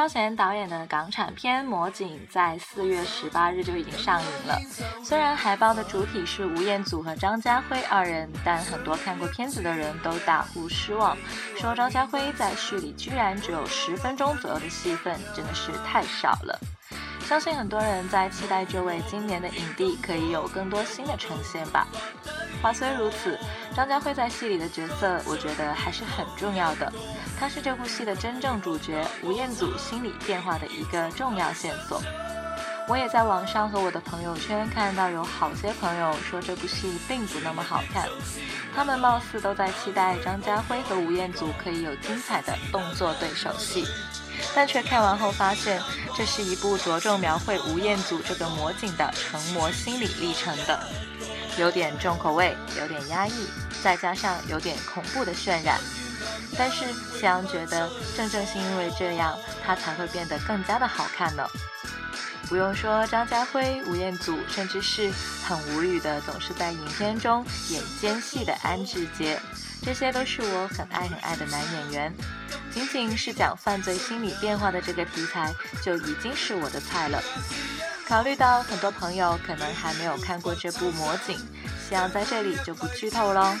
超贤导演的港产片《魔警》在四月十八日就已经上映了。虽然海报的主体是吴彦祖和张家辉二人，但很多看过片子的人都大呼失望，说张家辉在剧里居然只有十分钟左右的戏份，真的是太少了。相信很多人在期待这位今年的影帝可以有更多新的呈现吧。话虽如此，张家辉在戏里的角色，我觉得还是很重要的。他是这部戏的真正主角吴彦祖心理变化的一个重要线索。我也在网上和我的朋友圈看到有好些朋友说这部戏并不那么好看，他们貌似都在期待张家辉和吴彦祖可以有精彩的动作对手戏。但却看完后发现，这是一部着重描绘吴彦祖这个魔警的成魔心理历程的，有点重口味，有点压抑，再加上有点恐怖的渲染。但是夕阳觉得，正正是因为这样，它才会变得更加的好看呢。不用说，张家辉、吴彦祖，甚至是很无语的，总是在影片中演奸细的安志杰，这些都是我很爱很爱的男演员。仅仅是讲犯罪心理变化的这个题材，就已经是我的菜了。考虑到很多朋友可能还没有看过这部《魔警》，希望在这里就不剧透喽。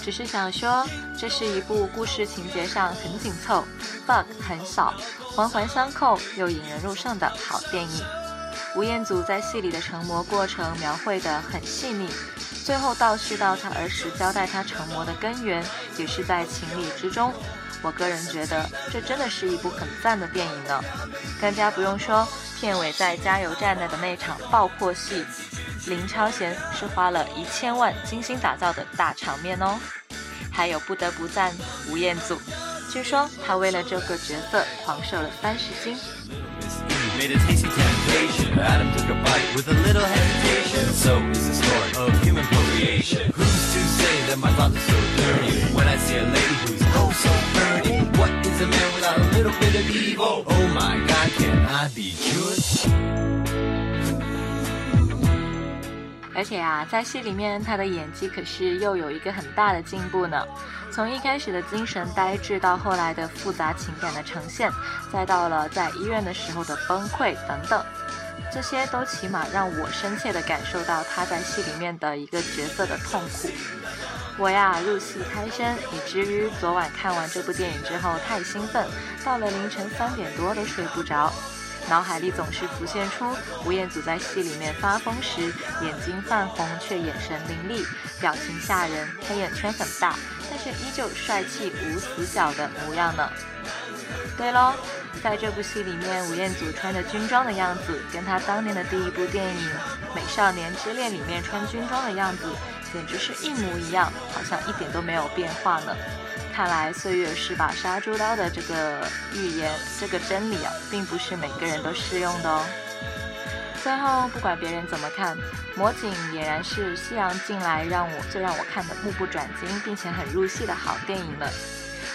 只是想说，这是一部故事情节上很紧凑，bug 很少，环环相扣又引人入胜的好电影。吴彦祖在戏里的成魔过程描绘得很细腻，最后倒叙到他儿时交代他成魔的根源，也是在情理之中。我个人觉得这真的是一部很赞的电影呢。更加不用说片尾在加油站内的那场爆破戏，林超贤是花了一千万精心打造的大场面哦。还有不得不赞吴彦祖，据说他为了这个角色狂瘦了三十斤。而且啊，在戏里面，他的演技可是又有一个很大的进步呢。从一开始的精神呆滞，到后来的复杂情感的呈现，再到了在医院的时候的崩溃等等，这些都起码让我深切的感受到他在戏里面的一个角色的痛苦。我呀，入戏太深，以至于昨晚看完这部电影之后太兴奋，到了凌晨三点多都睡不着。脑海里总是浮现出吴彦祖在戏里面发疯时，眼睛泛红却眼神凌厉，表情吓人，黑眼圈很大，但是依旧帅气无死角的模样呢。对喽，在这部戏里面，吴彦祖穿着军装的样子，跟他当年的第一部电影《美少年之恋》里面穿军装的样子，简直是一模一样，好像一点都没有变化呢。看来岁月是把杀猪刀的这个预言，这个真理啊，并不是每个人都适用的哦。最后，不管别人怎么看，《魔警》俨然是夕阳近来让我最让我看的目不转睛，并且很入戏的好电影了。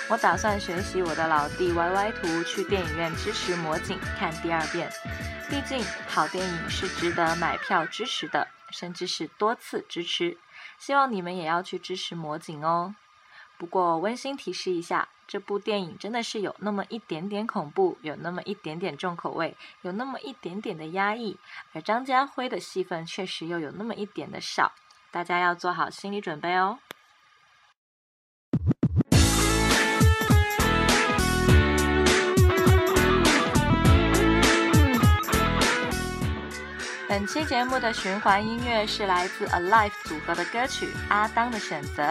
我打算学习我的老弟 Y Y 图，去电影院支持《魔警》看第二遍。毕竟好电影是值得买票支持的，甚至是多次支持。希望你们也要去支持《魔警》哦。不过温馨提示一下，这部电影真的是有那么一点点恐怖，有那么一点点重口味，有那么一点点的压抑，而张家辉的戏份确实又有那么一点的少，大家要做好心理准备哦。本期节目的循环音乐是来自 Alive 组合的歌曲《阿当的选择》。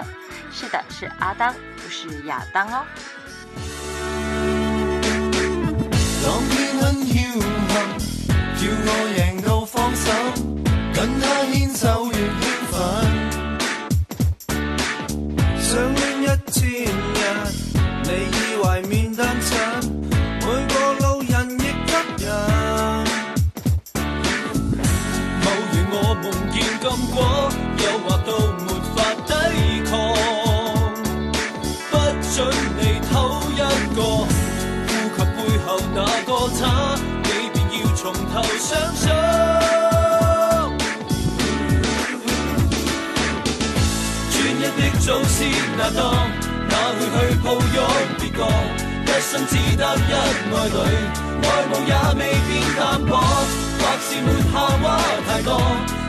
是的，是阿当，不是亚当哦。当天很侥幸，叫我赢到放手，跟他牵手越兴奋。相恋一千日，你以为面单纯，享受。专一的祖先那当，哪会去抱拥别个？一生只得一爱侣，爱慕也未变淡薄。或是没下话太多，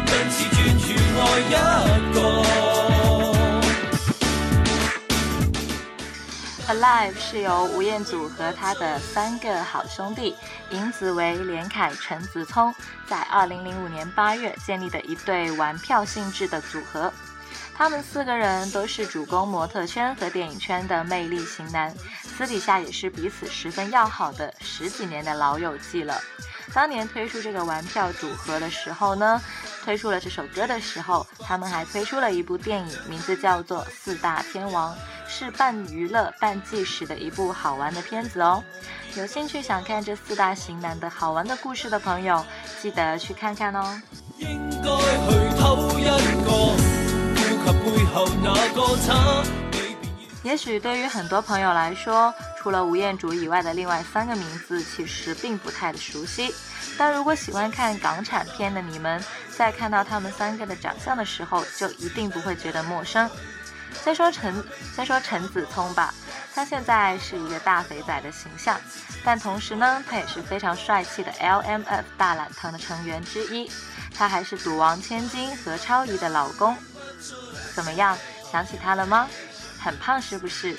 因此专注爱一个。Alive 是由吴彦祖和他的三个好兄弟尹子维、连凯、陈子聪在2005年8月建立的一对玩票性质的组合。他们四个人都是主攻模特圈和电影圈的魅力型男，私底下也是彼此十分要好的十几年的老友记了。当年推出这个玩票组合的时候呢，推出了这首歌的时候，他们还推出了一部电影，名字叫做《四大天王》，是半娱乐半纪实的一部好玩的片子哦。有兴趣想看这四大型男的好玩的故事的朋友，记得去看看哦。应该去偷一个。也许对于很多朋友来说，除了吴彦祖以外的另外三个名字，其实并不太的熟悉。但如果喜欢看港产片的你们，在看到他们三个的长相的时候，就一定不会觉得陌生。先说陈，先说陈子聪吧，他现在是一个大肥仔的形象，但同时呢，他也是非常帅气的 LMF 大懒堂的成员之一。他还是赌王千金何超仪的老公。怎么样？想起他了吗？很胖是不是？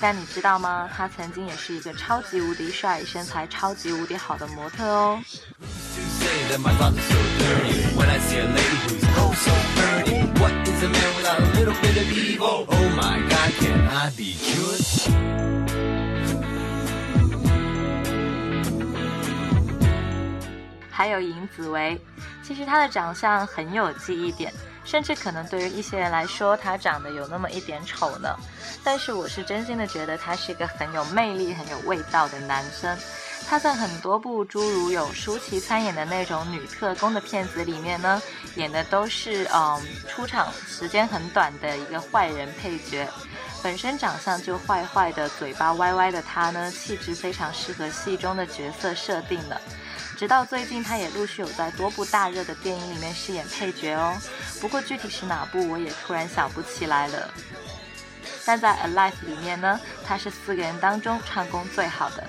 但你知道吗？他曾经也是一个超级无敌帅、身材超级无敌好的模特哦。还有尹子维，其实他的长相很有记忆点。甚至可能对于一些人来说，他长得有那么一点丑呢。但是我是真心的觉得他是一个很有魅力、很有味道的男生。他在很多部诸如有舒淇参演的那种女特工的片子里面呢，演的都是嗯出场时间很短的一个坏人配角。本身长相就坏坏的、嘴巴歪歪的他呢，气质非常适合戏中的角色设定了。直到最近，他也陆续有在多部大热的电影里面饰演配角哦。不过具体是哪部，我也突然想不起来了。但在《Alive》里面呢，他是四个人当中唱功最好的。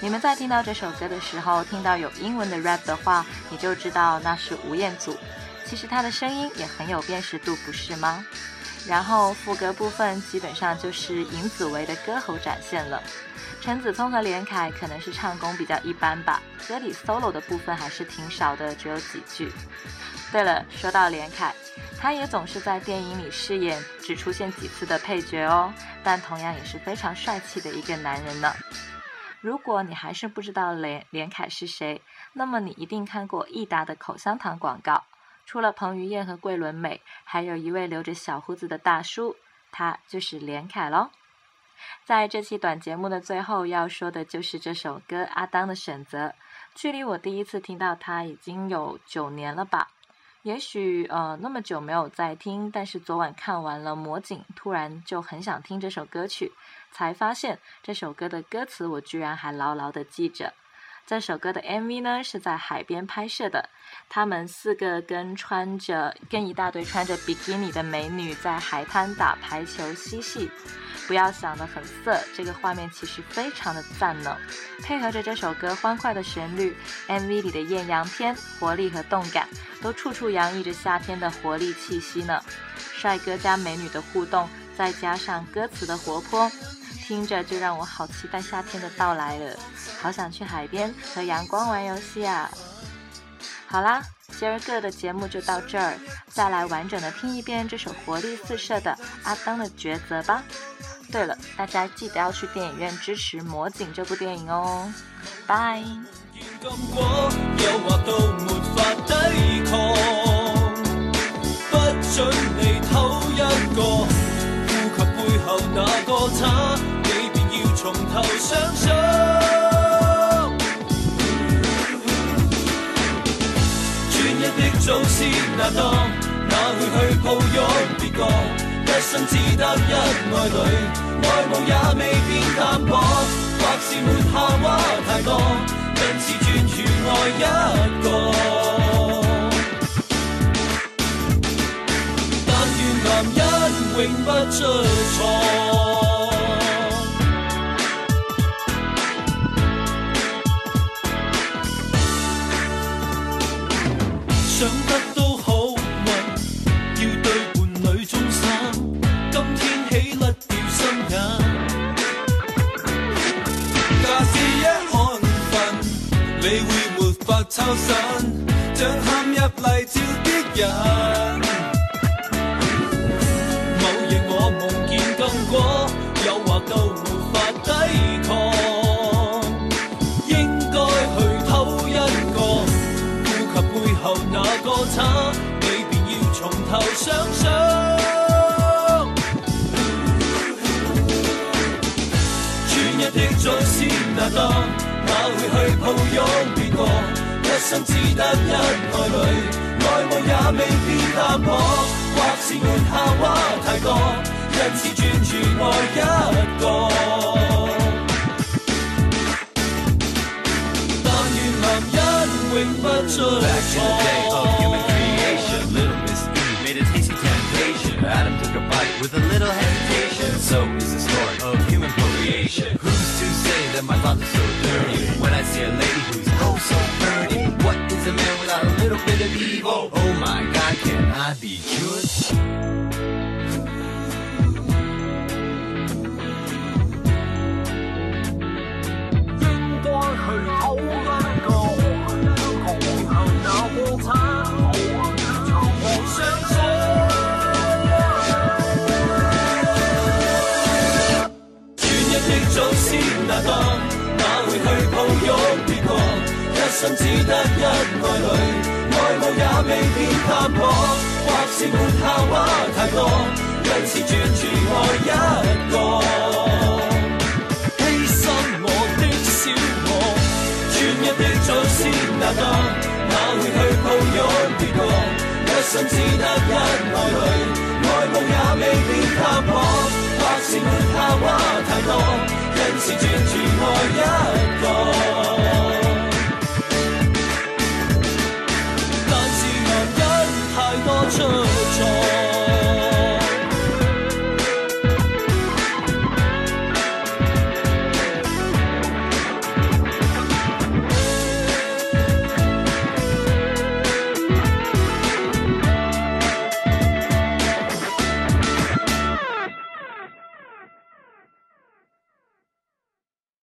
你们在听到这首歌的时候，听到有英文的 rap 的话，你就知道那是吴彦祖。其实他的声音也很有辨识度，不是吗？然后副歌部分基本上就是尹子维的歌喉展现了。陈子聪和连凯可能是唱功比较一般吧，歌里 solo 的部分还是挺少的，只有几句。对了，说到连凯，他也总是在电影里饰演只出现几次的配角哦，但同样也是非常帅气的一个男人呢。如果你还是不知道连连凯是谁，那么你一定看过益达的口香糖广告。除了彭于晏和桂纶镁，还有一位留着小胡子的大叔，他就是连凯喽。在这期短节目的最后要说的就是这首歌《阿当的选择》，距离我第一次听到它已经有九年了吧？也许呃那么久没有再听，但是昨晚看完了《魔警》，突然就很想听这首歌曲，才发现这首歌的歌词我居然还牢牢的记着。这首歌的 MV 呢是在海边拍摄的，他们四个跟穿着跟一大堆穿着比基尼的美女在海滩打排球嬉戏，不要想得很色，这个画面其实非常的赞呢。配合着这首歌欢快的旋律，MV 里的艳阳天活力和动感都处处洋溢着夏天的活力气息呢。帅哥加美女的互动，再加上歌词的活泼。听着就让我好期待夏天的到来了，好想去海边和阳光玩游戏啊！好啦，今儿个的节目就到这儿，再来完整的听一遍这首活力四射的阿当的抉择吧。对了，大家记得要去电影院支持《魔警》这部电影哦，拜。头相信，专一的祖先那当，哪会去抱拥别个？一生只得一爱侣，爱慕也未变淡薄，或是没下话太多，因此专注爱一个。但愿男人永不。出錯。你會沒法抽身，像陷入泥沼的人。某夜我夢見禁果，诱惑到無法抵抗。應該去偷一個，顧及背後那個他，你便要從頭想想。專一的祖先那當，哪会去抱拥别个？一生只得一爱侣，爱慕也未必淡薄，或是没下话太多，因此专注爱一个。但愿男人永不出错。A little bit of evil? Oh my God, can I be cured? 應該去偷一個，然後那鍋鏟，我想想。專也未變淡薄，或是沒夏娃太多，因此专注爱一个，牺牲我的小我，專一的祖先那當，哪会去抱拥别个？一生只得一爱侣，爱慕也未變淡薄，或是沒夏娃太多，因此专注爱一个。